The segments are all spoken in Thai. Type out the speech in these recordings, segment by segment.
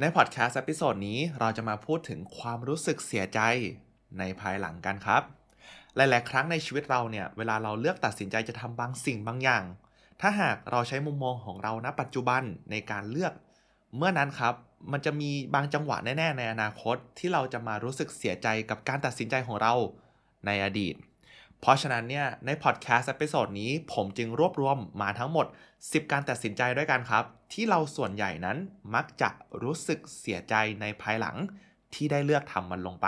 ในพอดแคสต์ตอนนี้เราจะมาพูดถึงความรู้สึกเสียใจในภายหลังกันครับ หลาย ๆ ครั้งในชีวิตเราเนี่ย เวลาเราเลือกตัดสินใจจะทำบางสิ่งบางอย่าง ถ้าหากเราใช้มุมมองของเราณปัจจุบันในการเลือก เมื่อนั้นครับ มันจะมีบางจังหวะแน่ ๆ ในอนาคตที่เราจะมารู้สึกเสียใจกับการตัดสินใจของเราในอดีต เพราะฉะนั้นเนี่ยในพอดแคสต์ episode นี้ผมจึงรวบรวมมาทั้งหมด 10 การตัดสินใจด้วยกันครับ ที่เราส่วนใหญ่นั้นมักจะรู้สึกเสียใจในภายหลังที่ได้เลือกทำมันลงไป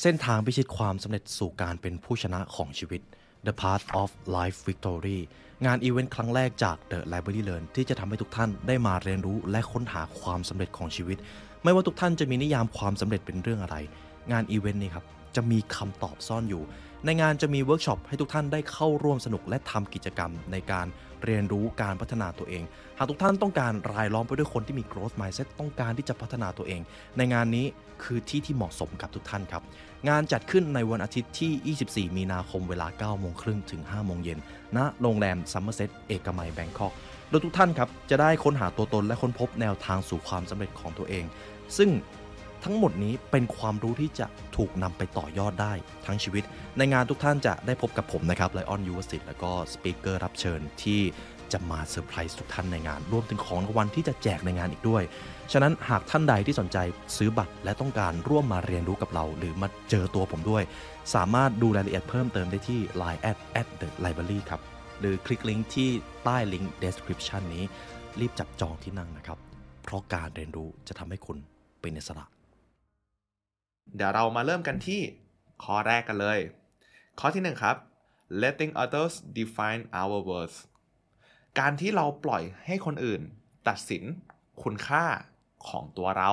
เส้นทางพิชิตความสำเร็จสู่การเป็นผู้ชนะของชีวิต The Path of Life Victory งานอีเวนต์ครั้งแรกจาก The Library Learn ที่จะทำให้ทุกท่านได้มาเรียนรู้และค้นหาความสำเร็จของชีวิต ไม่ว่าทุกท่านจะมีนิยามความสำเร็จเป็นเรื่องอะไร งานอีเวนต์นี้ครับจะมีคำตอบซ่อนอยู่ ในงานจะมีเวิร์กช็อปให้ทุกท่านได้เข้าร่วมสนุกและทำกิจกรรมในการเรียนรู้การพัฒนาตัวเอง หากทุกท่านต้องการรายล้อมไปด้วยคนที่มี growth mindset ต้องการที่จะพัฒนาตัวเอง ในงานนี้คือที่ที่เหมาะสมกับทุกท่านครับ งานจัดขึ้นในวันอาทิตย์ที่ 24 มีนาคมเวลา 9 โมงครึ่งถึง 5 โมงเย็นณโรงแรมซัมเมอร์เซตเอกมัยแบงคอกโดยทุกท่านครับจะได้ค้นหาตัวตนและค้นพบแนวทางสู่ความสำเร็จของตัวเอง ซึ่ง ทั้งหมดนี้เป็นความรู้ที่จะถูกนำไปต่อยอดได้ทั้งชีวิต ในงานทุกท่านจะได้พบกับผมนะครับไลออนยูวสิทธิ์แล้วก็สปีกเกอร์รับเชิญที่จะมาเซอร์ไพรส์ทุกท่านในงาน รวมถึงของรางวัลที่จะแจกในงานอีกด้วย ฉะนั้นหากท่านใดที่สนใจซื้อบัตรและต้องการร่วมมาเรียนรู้กับเรา หรือมาเจอตัวผมด้วย สามารถดูรายละเอียดเพิ่มเติมได้ที่ line at at the library ครับ หรือคลิกลิงก์ที่ใต้ลิงก์ description นี้ รีบจับจองที่นั่งนะครับ เพราะการเรียนรู้จะทำให้คุณเป็นอิสระ เดี๋ยวเรามาเริ่มกันที่ข้อแรกกันเลย ข้อที่ 1 ครับ letting others define our worth การที่เราปล่อยให้คนอื่น ตัดสินคุณค่าของตัวเรา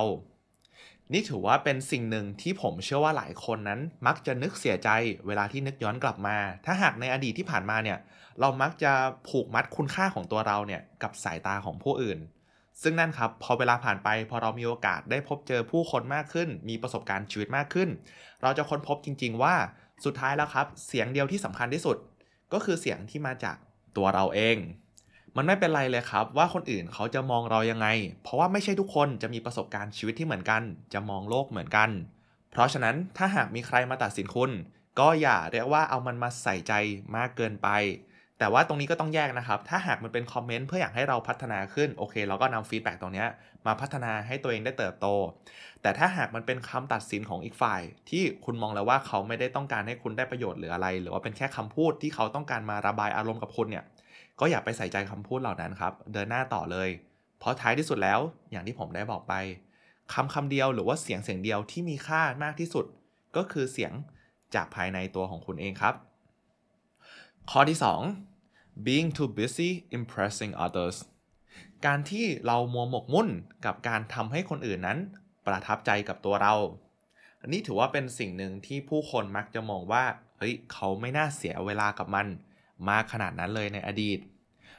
นี่ถือว่าเป็นสิ่งหนึ่งที่ผมเชื่อว่าหลายคนนั้น มักจะนึกเสียใจเวลาที่นึกย้อนกลับมา ถ้าหากในอดีตที่ผ่านมาเนี่ย เรามักจะผูกมัดคุณค่าของตัวเราเนี่ยกับสายตาของผู้อื่น ซึ่งนั่นครับพอเวลาผ่านไปพอเรามีโอกาสได้พบเจอผู้คนมากขึ้น มีประสบการณ์ชีวิตมากขึ้น เราจะค้นพบจริง ๆ ว่าสุดท้ายแล้วครับ เสียงเดียวที่สำคัญที่สุด ก็คือเสียงที่มาจากตัวเราเอง มันไม่เป็นไรเลยครับ ว่าคนอื่นเขาจะมองเรายังไง เพราะว่าไม่ใช่ทุกคนจะมีประสบการณ์ชีวิตที่เหมือนกัน จะมองโลกเหมือนกัน เพราะฉะนั้นถ้าหากมีใครมาตัดสินคุณ ก็อย่าเรียกว่าเอามันมาใส่ใจมากเกินไป แต่ว่าตรงนี้ก็ต้องแยกนะครับ ถ้าหากมันเป็นคอมเมนต์เพื่ออยากให้เราพัฒนาขึ้น โอเค เราก็นำ feedback ตรงนี้มาพัฒนาให้ตัวเองได้เติบโต แต่ถ้าหากมันเป็นคำตัดสินของอีกฝ่าย ที่คุณมองแล้วว่าเขาไม่ได้ต้องการให้คุณได้ประโยชน์หรืออะไร หรือว่าเป็นแค่คำพูดที่เขาต้องการมาระบายอารมณ์กับคุณเนี่ย ก็อย่าไปใส่ใจคำพูดเหล่านั้นครับ เดินหน้าต่อเลย เพราะท้ายที่สุดแล้ว อย่างที่ผมได้บอกไปคำคำเดียวหรือว่าเสียงเสียงเดียวที่มีค่ามากที่สุด ก็คือเสียงจากภายในตัวของคุณเองครับ ข้อที่ 2 being too busy impressing others การที่เรามัวหมกมุ่นกับการทำให้คนอื่นนั้น ประทับใจกับตัวเรา อันนี้ถือว่าเป็นสิ่งหนึ่งที่ผู้คนมักจะมองว่า เฮ้ย เขาไม่น่าเสียเวลากับมัน มากขนาดนั้นเลยในอดีต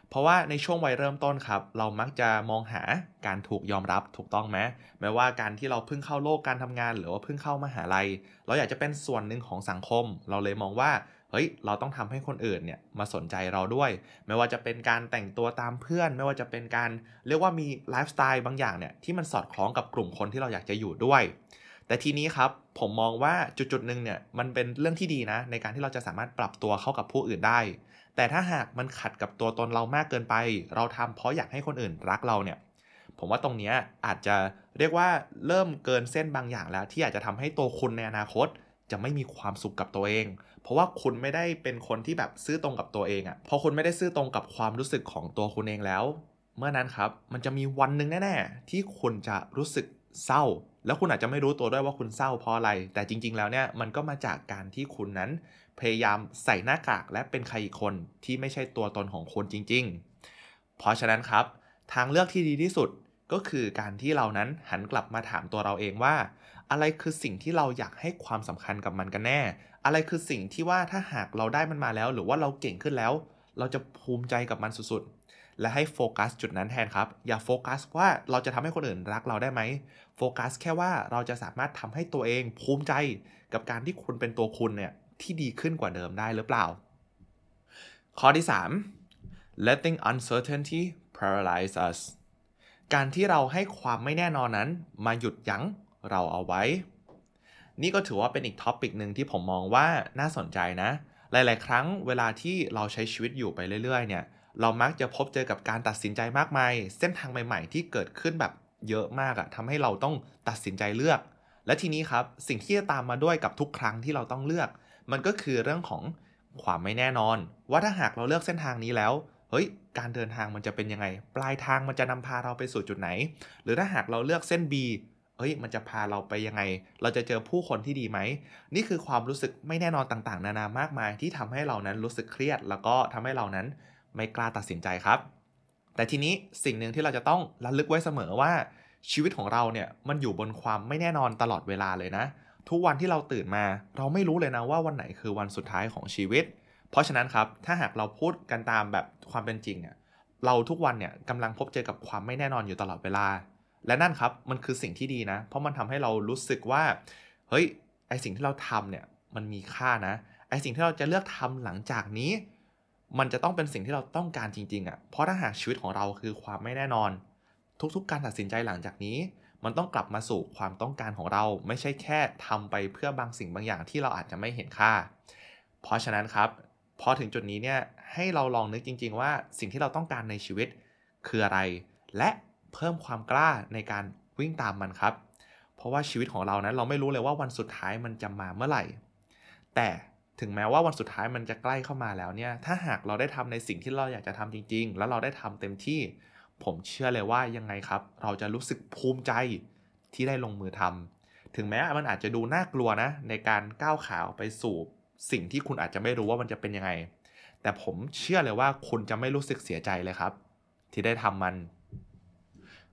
เพราะว่าในช่วงวัยเริ่มต้นครับ เรามักจะมองหาการถูกยอมรับถูกต้องไหมแม้ว่าการที่เราเพิ่งเข้าโลกการทำงาน หรือว่าเพิ่งเข้ามาหาลัย เราอยากจะเป็นส่วนหนึ่งของสังคม เราเลยมองว่า เฮ้ยเราต้องทำให้คนอื่นเนี่ยมาสนใจเราด้วย ไม่ว่าจะเป็นการแต่งตัวตามเพื่อน ไม่ว่าจะเป็นการเรียกว่ามีไลฟ์สไตล์บางอย่างเนี่ยที่มันสอดคล้องกับกลุ่มคนที่เราอยากจะอยู่ด้วย แต่ทีนี้ครับผมมองว่าจุดๆหนึ่งเนี่ยมันเป็นเรื่องที่ดีนะ ในการที่เราจะสามารถปรับตัวเข้ากับผู้อื่นได้ แต่ถ้าหากมันขัดกับตัวตนเรามากเกินไป เราทำเพราะอยากให้คนอื่นรักเราเนี่ยผมว่าตรงนี้อาจจะเรียกว่าเริ่มเกินเส้นบางอย่างแล้ว ที่อาจจะทำให้ตัวคุณในอนาคต จะไม่มีความสุขกับตัวเอง เพราะว่าคุณไม่ได้เป็นคนที่แบบซื่อตรงกับตัวเองอะ่ะพอคุณไม่ได้ซื่อตรงกับความรู้สึกของตัวคุณเองแล้ว เมื่อนั้นครับ มันจะมีวันหนึ่งแน่ ๆ ที่คุณจะรู้สึกเศร้า แล้วคุณอาจจะไม่รู้ตัวด้วยว่าคุณเศร้าเพราะอะไร แต่จริง ๆ แล้วเนี่ยมันก็มาจากการที่คุณนั้น พยายามใส่หน้ากากและเป็นใครอีกคนที่ไม่ใช่ตัวตนของคุณจริง ๆ เพราะฉะนั้นครับ ทางเลือกที่ดีที่สุดก็คือการที่เรานั้นหันกลับมาถามตัวเราเองว่า อะไรคือสิ่งที่เราอยากให้ความสำคัญกับมันกันแน่ อะไรคือสิ่งที่ว่าถ้าหากเราได้มันมาแล้ว หรือว่าเราเก่งขึ้นแล้ว เราจะภูมิใจกับมันสุดๆ และให้โฟกัสจุดนั้นแทนครับ อย่าโฟกัสว่าเราจะทำให้คนอื่นรักเราได้ไหมโฟกัสแค่ว่าเราจะสามารถทำให้ตัวเองภูมิใจกับการที่คุณเป็นตัวคุณเนี่ยที่ดีขึ้นกว่าเดิมได้หรือเปล่า ข้อที่ 3 letting uncertainty paralyze us การที่เราให้ความไม่แน่นอนนั้นมาหยุดยั้ง เราเอาไว้ นี่ก็ถือว่าเป็นอีกท็อปิกหนึ่งที่ผมมองว่าน่าสนใจนะ หลาย ๆ ครั้งเวลาที่เราใช้ชีวิตอยู่ไปเรื่อย ๆ เนี่ย เรามักจะพบเจอกับการตัดสินใจมากมาย เส้นทางใหม่ ๆ ที่เกิดขึ้นแบบเยอะมากอะทำให้เราต้องตัดสินใจเลือก และทีนี้ครับสิ่งที่จะตามมาด้วยกับทุกครั้งที่เราต้องเลือก มันก็คือเรื่องของความไม่แน่นอน ว่าถ้าหากเราเลือกเส้นทางนี้แล้วเฮ้ย การเดินทางมันจะเป็นยังไง ปลายทางมันจะนำพาเราไปสู่จุดไหน หรือถ้าหากเราเลือกเส้น B เอ้ย มันจะพาเราไปยังไง เราจะเจอผู้คนที่ดีไหม นี่คือความรู้สึกไม่แน่นอนต่างๆ นานามากมายที่ทำให้เรานั้นรู้สึกเครียด แล้วก็ทำให้เรานั้นไม่กล้าตัดสินใจครับ แต่ทีนี้สิ่งหนึ่งที่เราจะต้องระลึกไว้เสมอว่าชีวิตของเราเนี่ยมันอยู่บนความไม่แน่นอนตลอดเวลาเลยนะ ทุกวันที่เราตื่นมา เราไม่รู้เลยนะว่าวันไหนคือวันสุดท้ายของชีวิต เพราะฉะนั้นครับถ้าหากเราพูดกันตามแบบความเป็นจริงเนี่ยเราทุกวันเนี่ยกำลังพบเจอกับความไม่แน่นอนอยู่ตลอดเวลา และนั่นครับมันคือสิ่งที่ดีนะ เพราะมันทำให้เรารู้สึกว่า เฮ้ยไอสิ่งที่เราทำเนี่ยมันมีค่านะไอสิ่งที่เราจะเลือกทำหลังจากนี้ มันจะต้องเป็นสิ่งที่เราต้องการจริงๆอะ่ะเพราะถ้าหากชีวิตของเราคือความไม่แน่นอน ทุกๆ การตัดสินใจหลังจากนี้ มันต้องกลับมาสู่ความต้องการของเรา ไม่ใช่แค่ทำไปเพื่อบางสิ่งบางอย่างที่เราอาจจะไม่เห็นค่า เพราะฉะนั้นครับพอถึงจุดนี้เนี่ยให้เราลองนึกจริง ๆ ว่าสิ่งที่เราต้องการในชีวิตคืออะไร และ เพิ่มความกล้าในการวิ่งตามมันครับ เพราะว่าชีวิตของเรานั้นเราไม่รู้เลยว่าวันสุดท้ายมันจะมาเมื่อไหร่ แต่ถึงแม้ว่าวันสุดท้ายมันจะใกล้เข้ามาแล้วเนี่ย ถ้าหากเราได้ทำในสิ่งที่เราอยากจะทำจริง ๆ แล้วเราได้ทำเต็มที่ ผมเชื่อเลยว่ายังไงครับ เราจะรู้สึกภูมิใจที่ได้ลงมือทำถึงแม้มันอาจจะดูน่ากลัวนะ ในการก้าวขาวไปสู่สิ่งที่คุณอาจจะไม่รู้ว่ามันจะเป็นยังไง แต่ผมเชื่อเลยว่าคุณจะไม่รู้สึกเสียใจเลยครับ ที่ได้ทำมัน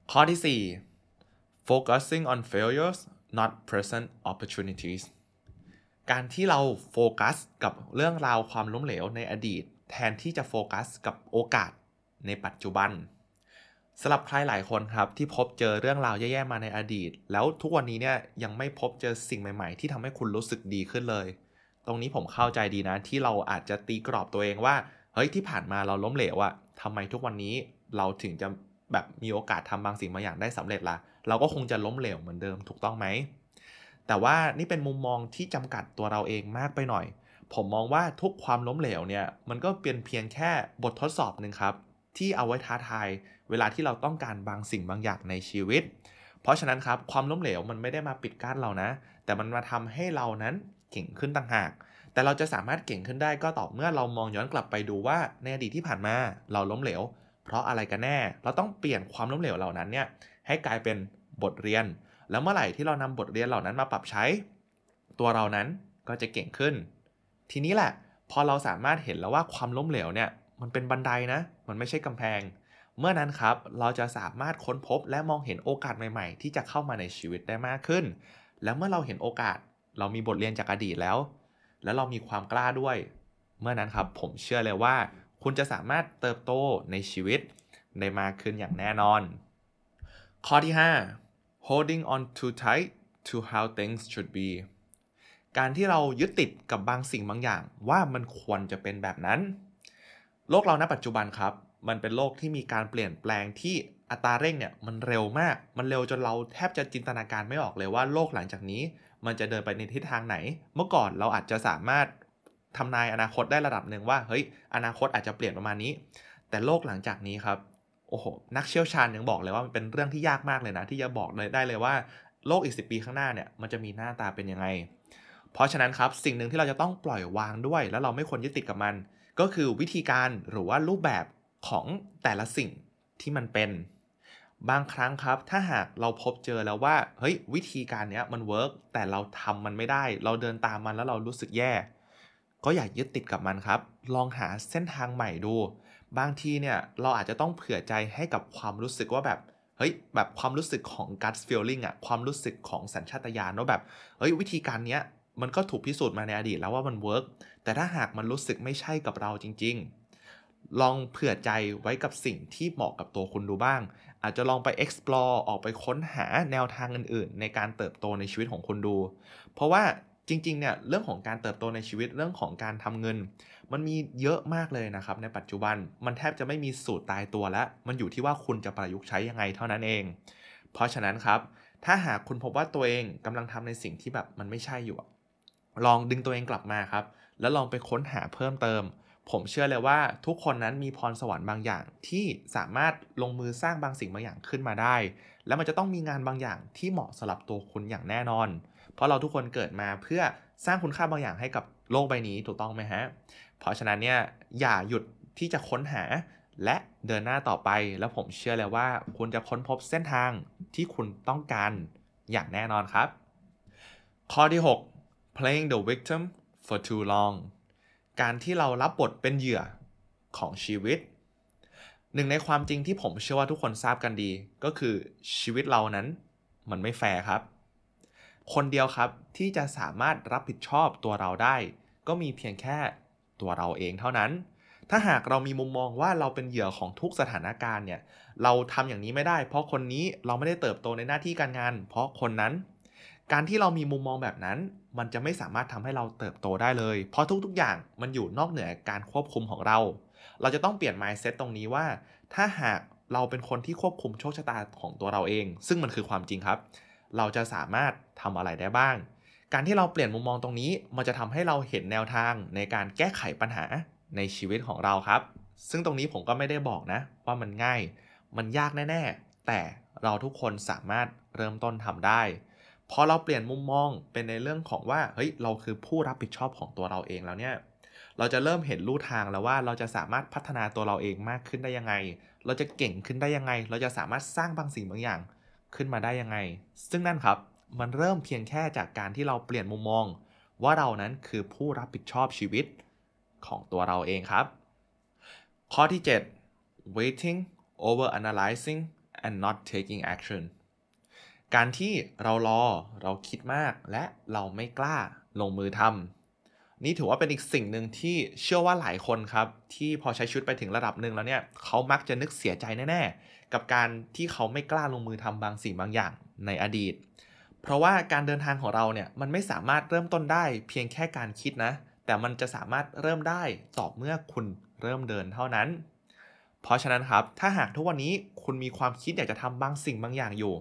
ข้อที่ 4 focusing on failures not present opportunities การที่เราโฟกัสกับเรื่องราวความล้มเหลวในอดีต แทนที่จะโฟกัสกับโอกาสในปัจจุบันสำหรับใครหลายคนครับที่พบเจอเรื่องราวแย่ๆมาในอดีต แล้วทุกวันนี้เนี่ยยังไม่พบเจอสิ่งใหม่ ๆ ที่ทำให้คุณรู้สึกดีขึ้นเลย ตรงนี้ผมเข้าใจดีนะที่เราอาจจะตีกรอบตัวเองว่าเฮ้ยที่ผ่านมาเราล้มเหลวอะทำไมทุกวันนี้เราถึงจะ แบบมีโอกาสทำบางสิ่งบางอย่างได้สำเร็จละเราก็คงจะล้มเหลวเหมือนเดิมถูกต้องไหม แต่ว่านี่เป็นมุมมองที่จำกัดตัวเราเองมากไปหน่อย ผมมองว่าทุกความล้มเหลวเนี่ยมันก็เป็นเพียงแค่บททดสอบหนึ่งครับ ที่เอาไว้ท้าทายเวลาที่เราต้องการบางสิ่งบางอย่างในชีวิต เพราะฉะนั้นครับความล้มเหลวมันไม่ได้มาปิดกั้นเรานะ แต่มันมาทำให้เรานั้นเก่งขึ้นต่างหากแต่เราจะสามารถเก่งขึ้นได้ก็ต่อเมื่อเรามองย้อนกลับไปดูว่าในอดีตที่ผ่านมาเราล้มเหลว เพราะอะไรกันแน่ เราต้องเปลี่ยนความล้มเหลวเหล่านั้นเนี่ยให้กลายเป็นบทเรียน แล้วเมื่อไหร่ที่เรานำบทเรียนเหล่านั้นมาปรับใช้ ตัวเรานั้นก็จะเก่งขึ้น ทีนี้แหละ พอเราสามารถเห็นแล้วว่าความล้มเหลวเนี่ยมันเป็นบันไดนะ มันไม่ใช่กำแพง เมื่อนั้นครับเราจะสามารถค้นพบและมองเห็นโอกาสใหม่ ๆ ที่จะเข้ามาในชีวิตได้มากขึ้น แล้วเมื่อเราเห็นโอกาส เรามีบทเรียนจากอดีตแล้ว แล้วเรามีความกล้าด้วย เมื่อนั้นครับผมเชื่อเลยว่า คุณจะสามารถเติบโตในชีวิตได้มากขึ้นอย่างแน่นอน ข้อที่ 5 holding on too tight to how things should be การที่เรายึดติดกับบางสิ่งบางอย่าง ว่ามันควรจะเป็นแบบนั้น โลกเราณปัจจุบันครับ มันเป็นโลกที่มีการเปลี่ยนแปลงที่อัตราเร่งเนี่ยมันเร็วมาก มันเร็วจนเราแทบจะจินตนาการไม่ออกเลยว่าโลกหลังจากนี้ มันจะเดินไปในทิศทางไหน เมื่อก่อนเราอาจจะสามารถ ทำนายอนาคตได้ระดับหนึ่งว่าเฮ้ยอนาคตอาจจะเปลี่ยนประมาณนี้ แต่โลกหลังจากนี้ครับโอ้โหนักเชี่ยวชาญยังบอกเลยว่ามันเป็นเรื่องที่ยากมากเลยนะ ที่จะบอกเลยได้เลยว่าโลกอีกสิปีข้างหน้าเนี่ยมันจะมีหน้าตาเป็นยังไง เพราะฉะนั้นครับสิ่งหนึ่งที่เราจะต้องปล่อยวางด้วย แล้วเราไม่ควรยึดติดกับมัน ก็คือวิธีการหรือว่ารูปแบบของแต่ละสิ่งที่มันเป็น บางครั้งครับ ถ้าหากเราพบเจอแล้วว่าเฮ้ยวิธีการเนี้ยมันเวิร์กแต่เราทำมันไม่ได้ เราเดินตามมันแล้วเรารู้สึกแย่ ก็อย่ายึดติดกับมันครับ ลองหาเส้นทางใหม่ดู บางทีเนี่ยเราอาจจะต้องเผื่อใจให้กับความรู้สึกว่าแบบเฮ้ยแบบความรู้สึกของ gut feeling อะความรู้สึกของสัญชาตญาณว่าแบบเฮ้ยวิธีการเนี้ยมันก็ถูกพิสูจน์มาในอดีตแล้วว่ามันเวิร์กแต่ถ้าหากมันรู้สึกไม่ใช่กับเราจริง ๆ ลองเผื่อใจไว้กับสิ่งที่เหมาะกับตัวคุณดูบ้าง อาจจะลองไป explore ออกไปค้นหาแนวทางอื่น ๆ ในการเติบโตในชีวิตของคุณดู เพราะว่า จริงๆเนี่ยเรื่องของการเติบโตในชีวิตเรื่องของการทำเงิน มันมีเยอะมากเลยนะครับในปัจจุบันมันแทบจะไม่มีสูตรตายตัวแล้ว มันอยู่ที่ว่าคุณจะประยุกต์ใช้ยังไงเท่านั้นเอง เพราะฉะนั้นครับ ถ้าหากคุณพบว่าตัวเองกำลังทำในสิ่งที่แบบมันไม่ใช่อยู่ ลองดึงตัวเองกลับมาครับ แล้วลองไปค้นหาเพิ่มเติม ผมเชื่อเลยว่าทุกคนนั้นมีพรสวรรค์บางอย่างที่สามารถลงมือสร้างบางสิ่งบางอย่างขึ้นมาได้ แล้วมันจะต้องมีงานบางอย่างที่เหมาะสำหรับตัวคุณอย่างแน่นอน ราะเราทุกคนเกิดมาเพื่อสร้างคุณค่าบางอย่างให้กับโลกใบนี้ถูกต้องไหมฮะ เพราะฉะนั้นเนี่ยอย่าหยุดที่จะค้นหาและเดินหน้าต่อไป แล้วผมเชื่อเลยว่า คุณจะค้นพบเส้นทางที่คุณต้องการอย่างแน่นอนครับ ข้อที่ 6 playing the victim for too long การที่เรารับบทเป็นเหยื่อของชีวิต หนึ่งในความจริงที่ผมเชื่อว่าทุกคนทราบกันดี ก็คือชีวิตเรานั้นมันไม่แฟร์ครับ คนเดียวครับที่จะสามารถรับผิดชอบตัวเราได้ ก็มีเพียงแค่ตัวเราเองเท่านั้น ถ้าหากเรามีมุมมองว่าเราเป็นเหยื่อของทุกสถานการณ์เนี่ยเราทำอย่างนี้ไม่ได้ เพราะคนนี้เราไม่ได้เติบโตในหน้าที่การงาน เพราะคนนั้น การที่เรามีมุมมองแบบนั้น มันจะไม่สามารถทำให้เราเติบโตได้เลย เพราะทุกๆ อย่างมันอยู่นอกเหนือการควบคุมของเรา เราจะต้องเปลี่ยน mindset ตรงนี้ว่า ถ้าหากเราเป็นคนที่ควบคุมโชคชะตาของตัวเราเอง ซึ่งมันคือความจริงครับ เราจะสามารถทำอะไรได้บ้าง การที่เราเปลี่ยนมุมมองตรงนี้ มันจะทำให้เราเห็นแนวทางในการแก้ไขปัญหาในชีวิตของเราครับ ซึ่งตรงนี้ผมก็ไม่ได้บอกนะ ว่ามันง่าย มันยากแน่ ๆ แต่เราทุกคนสามารถเริ่มต้นทำได้พอเราเปลี่ยนมุมมองเป็นในเรื่องของว่าเฮ้ยเราคือผู้รับผิดชอบของตัวเราเองแล้วเนี่ยเราจะเริ่มเห็นลู่ทางแล้วว่าเราจะสามารถพัฒนาตัวเราเองมากขึ้นได้ยังไง เราจะเก่งขึ้นได้ยังไง เราจะสามารถสร้างบางสิ่งบางอย่าง ขึ้นมาได้ยังไง ซึ่งนั่นครับมันเริ่มเพียงแค่จากการที่เราเปลี่ยนมุมมอง ว่าเรานั้นคือผู้รับผิดชอบชีวิตของตัวเราเองครับ ข้อที่ 7 waiting over analyzing and not taking action การที่เรารอเราคิดมากและเราไม่กล้าลงมือทำนี่ถือว่าเป็นอีกสิ่งหนึ่งที่เชื่อว่าหลายคนครับ ที่พอใช้ชีวิตไปถึงระดับหนึ่งแล้วเนี่ยเขามักจะนึกเสียใจแน่ กับการที่เขาไม่กล้าลงมือทำบางสิ่งบางอย่างในอดีต เพราะว่าการเดินทางของเราเนี่ยมันไม่สามารถเริ่มต้นได้เพียงแค่การคิดนะ แต่มันจะสามารถเริ่มได้ต่อเมื่อคุณเริ่มเดินเท่านั้น เพราะฉะนั้นครับ ถ้าหากทุกวันนี้คุณมีความคิดอยากจะทำบางสิ่งบางอย่างอยู่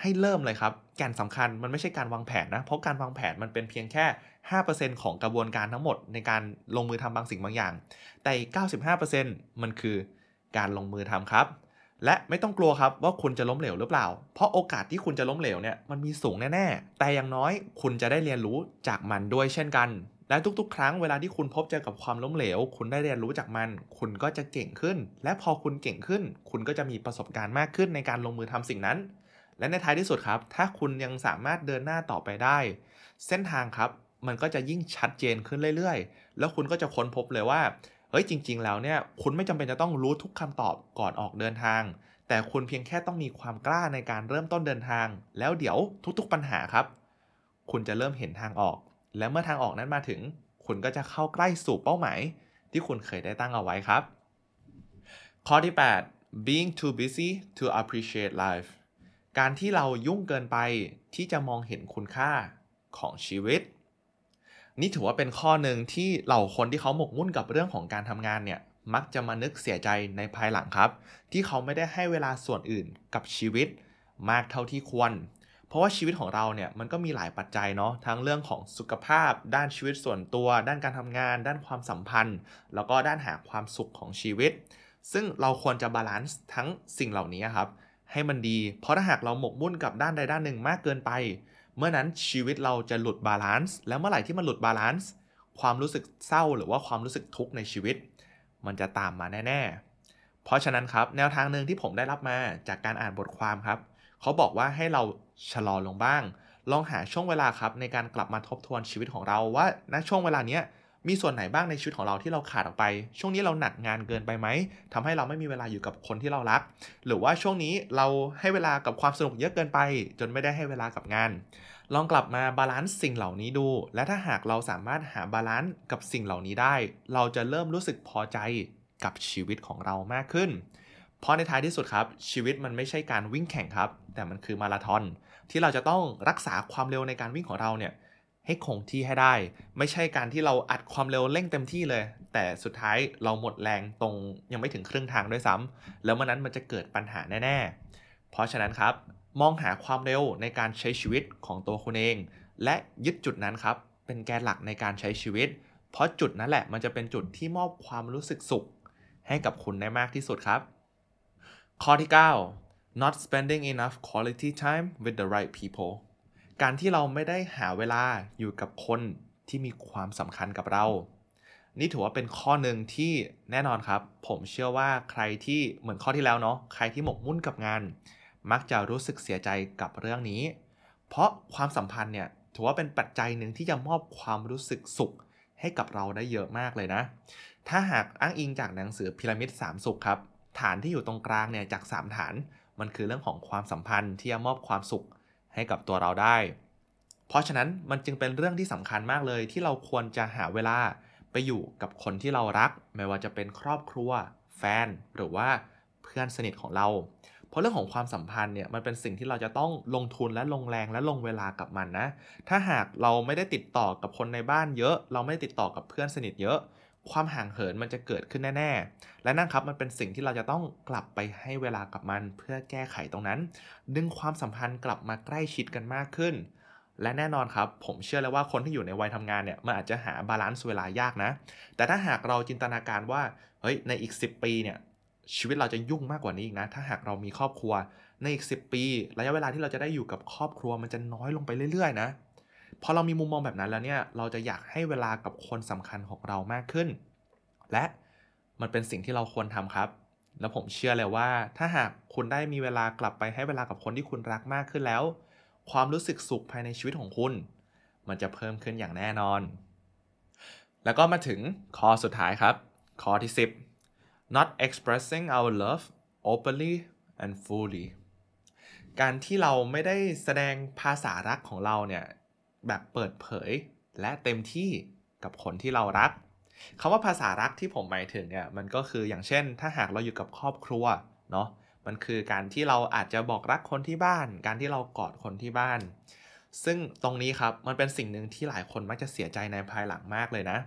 ให้เริ่มเลยครับ แก่นสำคัญมันไม่ใช่การวางแผนนะ เพราะการวางแผนมันเป็นเพียงแค่ 5%ของกระบวนการทั้งหมดในการลงมือทำบางสิ่งบางอย่าง แต่อีก95%มันคือการลงมือทำครับ และไม่ต้องกลัวครับว่าคุณจะล้มเหลวหรือเปล่า เพราะโอกาสที่คุณจะล้มเหลวเนี่ยมันมีสูงแน่ๆ แต่อย่างน้อยคุณจะได้เรียนรู้จากมันด้วยเช่นกัน และทุกๆ ครั้งเวลาที่คุณพบเจอกับความล้มเหลว คุณได้เรียนรู้จากมัน คุณก็จะเก่งขึ้น และพอคุณเก่งขึ้น คุณก็จะมีประสบการณ์มากขึ้นในการลงมือทำสิ่งนั้น และในท้ายที่สุดครับ ถ้าคุณยังสามารถเดินหน้าต่อไปได้ เส้นทางครับมันก็จะยิ่งชัดเจนขึ้นเรื่อยๆ แล้วคุณก็จะค้นพบเลยว่า เฮ้ยจริง ๆ แล้วเนี่ยคุณไม่จำเป็นจะต้องรู้ทุกคำตอบก่อนออกเดินทาง แต่คุณเพียงแค่ต้องมีความกล้าในการเริ่มต้นเดินทาง แล้วเดี๋ยวทุกๆปัญหาครับ คุณจะเริ่มเห็นทางออก และเมื่อทางออกนั้นมาถึง คุณก็จะเข้าใกล้สู่เป้าหมาย ที่คุณเคยได้ตั้งเอาไว้ครับ ข้อที่ 8 being too busy to appreciate life การที่เรายุ่งเกินไปที่จะมองเห็นคุณค่าของชีวิต นี่ถือว่าเป็นข้อหนึ่งที่เหล่าคนที่เขาหมกมุ่นกับเรื่องของการทำงานเนี่ยมักจะมานึกเสียใจในภายหลังครับ ที่เขาไม่ได้ให้เวลาส่วนอื่นกับชีวิตมากเท่าที่ควร เพราะว่าชีวิตของเราเนี่ยมันก็มีหลายปัจจัยเนาะทั้งเรื่องของสุขภาพ ด้านชีวิตส่วนตัว ด้านการทำงาน ด้านความสัมพันธ์ แล้วก็ด้านหาความสุขของชีวิต ซึ่งเราควรจะ balance ทั้งสิ่งเหล่านี้ครับ ให้มันดี เพราะถ้าหากเราหมกมุ่นกับด้านใดด้านหนึ่งมากเกินไป เมื่อนั้นชีวิตเราจะหลุด balance แล้วเมื่อไหร่ที่มันหลุด balance ความรู้สึกเศร้าหรือว่าความรู้สึกทุกข์ในชีวิต มันจะตามมาแน่ ๆ เพราะฉะนั้นครับแนวทางหนึ่งที่ผมได้รับมาจากการอ่านบทความครับ เขาบอกว่าให้เราชะลอลงบ้าง ลองหาช่วงเวลาครับในการกลับมาทบทวนชีวิตของเราว่าณช่วงเวลาเนี้ย มีส่วนไหนบ้างในชีวิตของเราที่เราขาดออกไป ช่วงนี้เราหนักงานเกินไปไหมทำให้เราไม่มีเวลาอยู่กับคนที่เรารัก หรือว่าช่วงนี้เราให้เวลากับความสนุกเยอะเกินไป จนไม่ได้ให้เวลากับงาน ลองกลับมา balance สิ่งเหล่านี้ดู และถ้าหากเราสามารถหา balance กับสิ่งเหล่านี้ได้ เราจะเริ่มรู้สึกพอใจกับชีวิตของเรามากขึ้น เพราะในท้ายที่สุดครับ ชีวิตมันไม่ใช่การวิ่งแข่งครับ แต่มันคือมาราธอนที่เราจะต้องรักษาความเร็วในการวิ่งของเราเนี่ย ให้คงที่ให้ได้ ไม่ใช่การที่เราอัดความเร็วเร่งเต็มที่เลย แต่สุดท้ายเราหมดแรงตรงยังไม่ถึงครึ่งทางด้วยซ้ำแล้วมื่อนั้นมันจะเกิดปัญหาแน่ ๆ เพราะฉะนั้นครับ มองหาความเร็วในการใช้ชีวิตของตัวคุณเอง และยึดจุดนั้นครับ เป็นแกนหลักในการใช้ชีวิต เพราะจุดนั้นแหละมันจะเป็นจุดที่มอบความรู้สึกสุข ให้กับคุณได้มากที่สุดครับ ข้อที่ 9 not spending enough quality time with the right people การที่เราไม่ได้หาเวลาอยู่กับคนที่มีความสำคัญกับเรา นี่ถือว่าเป็นข้อหนึ่งที่แน่นอนครับ ผมเชื่อว่าใครที่เหมือนข้อที่แล้วเนาะใครที่หมกมุ่นกับงาน มักจะรู้สึกเสียใจกับเรื่องนี้ เพราะความสัมพันธ์เนี่ยถือว่าเป็นปัจจัยหนึ่งที่จะมอบความรู้สึกสุขให้กับเราได้เยอะมากเลยนะ ถ้าหากอ้างอิงจากหนังสือพีระมิด3สุขครับ ฐานที่อยู่ตรงกลางเนี่ยจาก 3 ฐาน มันคือเรื่องของความสัมพันธ์ที่จะมอบความสุข ให้กับตัวเราได้ เพราะฉะนั้นมันจึงเป็นเรื่องที่สำคัญมากเลยที่เราควรจะหาเวลาไปอยู่กับคนที่เรารัก ไม่ว่าจะเป็นครอบครัว แฟน หรือว่าเพื่อนสนิทของเรา เพราะเรื่องของความสัมพันธ์เนี่ยมันเป็นสิ่งที่เราจะต้องลงทุนและลงแรงและลงเวลากับมันนะ ถ้าหากเราไม่ได้ติดต่อกับคนในบ้านเยอะ เราไม่ได้ติดต่อกับเพื่อนสนิทเยอะ ความห่างเหินมันจะเกิดขึ้นแน่ๆ และนั่นครับมันเป็นสิ่งที่เราจะต้องกลับไปให้เวลากับมันเพื่อแก้ไขตรงนั้น ดึงความสัมพันธ์กลับมาใกล้ชิดกันมากขึ้น และแน่นอนครับ ผมเชื่อเลยว่าคนที่อยู่ในวัยทำงานเนี่ยมันอาจจะหา balance เวลายากนะ แต่ถ้าหากเราจินตนาการว่าเฮ้ยในอีก 10 ปีเนี่ยชีวิตเราจะยุ่งมากกว่านี้อีกนะ ถ้าหากเรามีครอบครัวในอีก 10 ปี ระยะเวลาที่เราจะได้อยู่กับครอบครัวมันจะน้อยลงไปเรื่อยๆนะ พอเรามีมุมมองแบบนั้นแล้วเนี่ย เราจะอยากให้เวลากับคนสำคัญของเรามากขึ้น และมันเป็นสิ่งที่เราควรทำครับ แล้วผมเชื่อเลยว่า ถ้าหากคุณได้มีเวลากลับไปให้เวลากับคนที่คุณรักมากขึ้นแล้ว ความรู้สึกสุขภายในชีวิตของคุณ มันจะเพิ่มขึ้นอย่างแน่นอน แล้วก็มาถึงข้อสุดท้ายครับ ข้อที่ 10 not expressing our love openly and fully การที่เราไม่ได้แสดงภาษารักของเราเนี่ย แบบเปิดเผยและเต็มที่กับคนที่เรารักคำว่าภาษารักที่ผมหมายถึงเนี่ยมันก็คืออย่างเช่น ถ้าหากเราอยู่กับครอบครัวเนาะมันคือการที่เราอาจจะบอกรักคนที่บ้าน การที่เรากอดคนที่บ้าน ซึ่งตรงนี้ครับมันเป็นสิ่งหนึ่งที่หลายคนมักจะเสียใจในภายหลังมากเลยนะ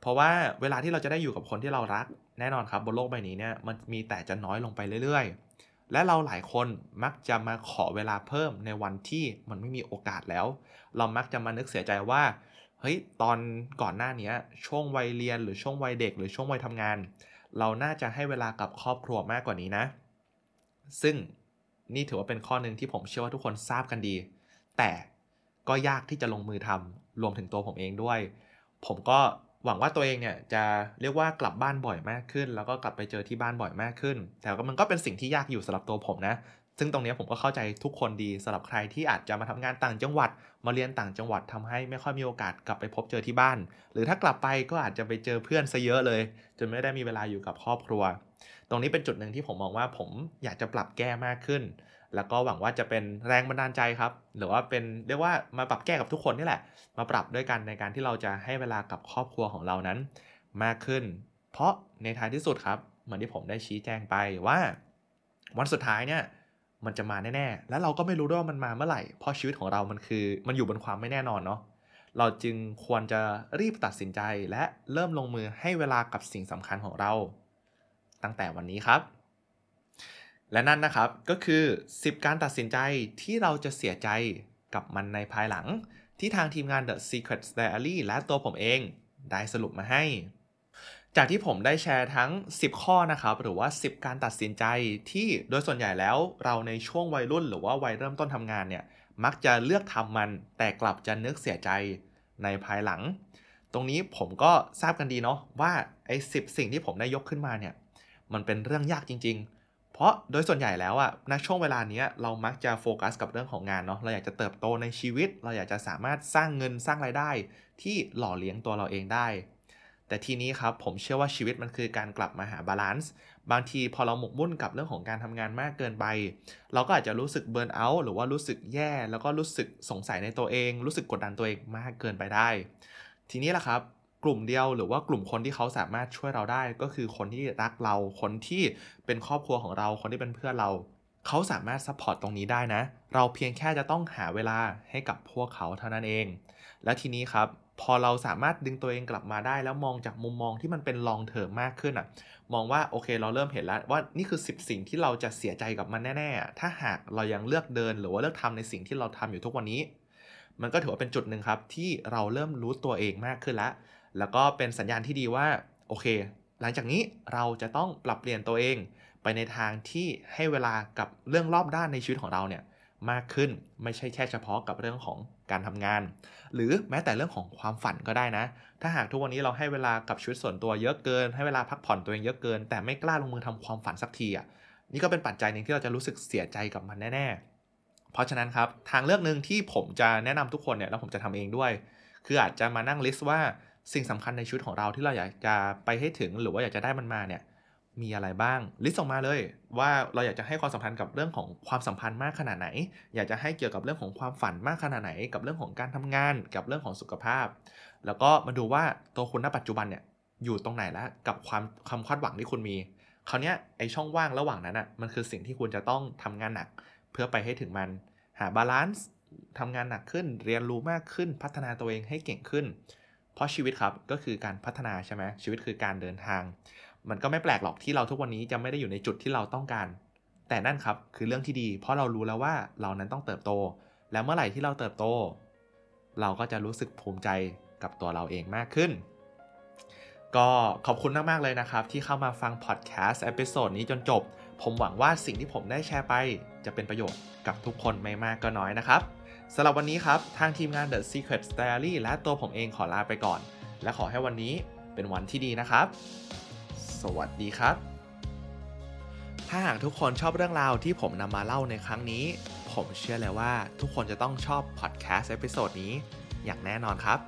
เพราะว่าเวลาที่เราจะได้อยู่กับคนที่เรารัก แน่นอนครับบนโลกใบนี้เนี่ยมันมีแต่จะน้อยลงไปเรื่อยๆ และเราหลายคนมักจะมาขอเวลาเพิ่มในวันที่มันไม่มีโอกาสแล้ว เรามักจะมานึกเสียใจว่า เฮ้ย ตอนก่อนหน้านี้ช่วงวัยเรียนหรือช่วงวัยเด็ก หรือช่วงวัยทำงาน เราน่าจะให้เวลากับครอบครัวมากกว่านี้นะ ซึ่งนี่ถือว่าเป็นข้อหนึ่งที่ผมเชื่อว่าทุกคนทราบกันดี แต่ก็ยากที่จะลงมือทำรวมถึงตัวผมเองด้วย ผมก็ หวังว่าตัวเองเนี่ยจะเรียกว่ากลับบ้านบ่อยมากขึ้น แล้วก็กลับไปเจอที่บ้านบ่อยมากขึ้น แต่ก็มันก็เป็นสิ่งที่ยากอยู่สำหรับตัวผมนะ ซึ่งตรงนี้ผมก็เข้าใจทุกคนดีสำหรับใครที่อาจจะมาทำงานต่างจังหวัด มาเรียนต่างจังหวัดทำให้ไม่ค่อยมีโอกาสกลับไปพบเจอที่บ้าน หรือถ้ากลับไปก็อาจจะไปเจอเพื่อนซะเยอะเลย จนไม่ได้มีเวลาอยู่กับครอบครัว ตรงนี้เป็นจุดหนึ่งที่ผมมองว่าผมอยากจะปรับแก้มากขึ้น แล้วก็หวังว่าจะเป็นแรงบันดาลใจครับ หรือว่าเป็นเรียกว่ามาปรับแก้กับทุกคนนี่แหละ มาปรับด้วยกันในการที่เราจะให้เวลากับครอบครัวของเรานั้น มากขึ้น เพราะในท้ายที่สุดครับเหมือนที่ผมได้ชี้แจงไปว่า วันสุดท้ายเนี่ยมันจะมาแน่ๆ แล้วเราก็ไม่รู้ด้วยว่ามันมาเมื่อไหร่ เพราะชีวิตของเรามันคือ มันอยู่บนความไม่แน่นอนเนาะ เราจึงควรจะรีบตัดสินใจและเริ่มลงมือให้เวลากับสิ่งสำคัญของเรา ตั้งแต่วันนี้ครับ และนั่นนะครับก็คือ 10 การตัดสินใจที่เราจะเสียใจกับมันในภายหลัง ที่ทางทีมงาน The Secret Diary และตัวผมเองได้สรุปมาให้ จากที่ผมได้แชร์ทั้ง 10 ข้อนะครับ หรือว่า 10 การตัดสินใจที่โดยส่วนใหญ่แล้วเราในช่วงวัยรุ่น หรือว่าวัยเริ่มต้นทำงานเนี่ยมักจะเลือกทำมันแต่กลับจะนึกเสียใจในภายหลัง ตรงนี้ผมก็ทราบกันดีเนาะว่าไอ้สิสิ่งที่ผมได้ยกขึ้นมาเนี่ยมันเป็นเรื่องยากจริง ๆ เพราะโดยส่วนใหญ่แล้วอะในช่วงเวลานี้เรามักจะโฟกัสกับเรื่องของงานเนาะเราอยากจะเติบโตในชีวิต เราอยากจะสามารถสร้างเงินสร้างรายได้ ที่หล่อเลี้ยงตัวเราเองได้ แต่ทีนี้ครับผมเชื่อว่าชีวิตมันคือการกลับมาหา balance บางทีพอเราหมกมุ่นกับเรื่องของการทำงานมากเกินไป เราก็อาจจะรู้สึก burnout หรือว่ารู้สึกแย่ แล้วก็รู้สึกสงสัยในตัวเอง รู้สึกกดดันตัวเองมากเกินไปได้ ทีนี้แหละครับ กลุ่มเดียวหรือว่ากลุ่มคนที่เขาสามารถช่วยเราได้ ก็คือคนที่รักเราคนที่เป็นครอบครัวของเราคนที่เป็นเพื่อนเราเขาสามารถ support ตรงนี้ได้นะ เราเพียงแค่จะต้องหาเวลาให้กับพวกเขาเท่านั้นเอง และทีนี้ครับ พอเราสามารถดึงตัวเองกลับมาได้ แล้วมองจากมุมมองที่มันเป็น long term มากขึ้นอะ มองว่าโอเคเราเริ่มเห็นแล้วว่านี่คือ 10 สิ่งที่เราจะเสียใจกับมันแน่ๆ ถ้าหากเรายังเลือกเดินหรือว่าเลือกทำในสิ่งที่เราทำอยู่ทุกวันนี้ มันก็ถือว่าเป็นจุดหนึ่งครับที่เราเริ่มรู้ตัวเองมากขึ้นแล้ว แล้วก็เป็นสัญญาณที่ดีว่าโอเค หลังจากนี้เราจะต้องปรับเปลี่ยนตัวเอง ไปในทางที่ให้เวลากับเรื่องรอบด้านในชีวิตของเราเนี่ยมากขึ้นไม่ใช่แค่เฉพาะกับเรื่องของการทำงาน หรือแม้แต่เรื่องของความฝันก็ได้นะ ถ้าหากทุกวันนี้เราให้เวลากับชีวิตส่วนตัวเยอะเกิน ให้เวลาพักผ่อนตัวเองเยอะเกิน แต่ไม่กล้าลงมือทำความฝันสักทีอะนี่ก็เป็นปัจจัยหนึ่งที่เราจะรู้สึกเสียใจกับมันแน่ๆ เพราะฉะนั้นครับทางเลือกหนึ่งที่ผมจะแนะนำทุกคนเนี่ยแล้วผมจะทำเองด้วย คืออาจจะมานั่ง list ว่า สิ่งสำคัญในชีวิตของเราที่เราอยากจะไปให้ถึงหรือว่าอยากจะได้มันมาเนี่ยมีอะไรบ้าง list ออกมาเลย ว่าเราอยากจะให้ความสัมพันธ์กับเรื่องของความสัมพันธ์มากขนาดไหน อยากจะให้เกี่ยวกับเรื่องของความฝันมากขนาดไหน กับเรื่องของการทำงาน กับเรื่องของสุขภาพ แล้วก็มาดูว่าตัวคุณณปัจจุบันเนี่ยอยู่ตรงไหนแล้วกับความความคาดหวังที่คุณมีคราวนี้ไอช่องว่างระหว่างนั้นอะมันคือสิ่งที่คุณจะต้องทำงานหนัก เพื่อไปให้ถึงมันหา balance ทำงานหนักขึ้น เรียนรู้มากขึ้นพัฒนาตัวเองให้เก่งขึ้น เพราะชีวิตครับก็คือการพัฒนาใช่ไหมชีวิตคือการเดินทาง มันก็ไม่แปลกหรอกที่เราทุกวันนี้จะไม่ได้อยู่ในจุดที่เราต้องการ แต่นั่นครับคือเรื่องที่ดี เพราะเรารู้แล้วว่าเรานั้นต้องเติบโต แล้วเมื่อไหร่ที่เราเติบโต เราก็จะรู้สึกภูมิใจกับตัวเราเองมากขึ้น ก็ขอบคุณมากๆเลยนะครับ ที่เข้ามาฟังพอดแคสต์ episode นี้จนจบ ผมหวังว่าสิ่งที่ผมได้แชร์ไป จะเป็นประโยชน์กับทุกคนไม่มากก็น้อยนะครับ สำหรับวันนี้ครับ ทางทีมงาน The Secret Diary และตัวผมเองขอลาไปก่อน และขอให้วันนี้เป็นวันที่ดีนะครับ สวัสดีครับ ถ้าหากทุกคนชอบเรื่องราวที่ผมนำมาเล่าในครั้งนี้ ผมเชื่อเลยว่าทุกคนจะต้องชอบพอดแคสต์ episode นี้อย่างแน่นอนครับ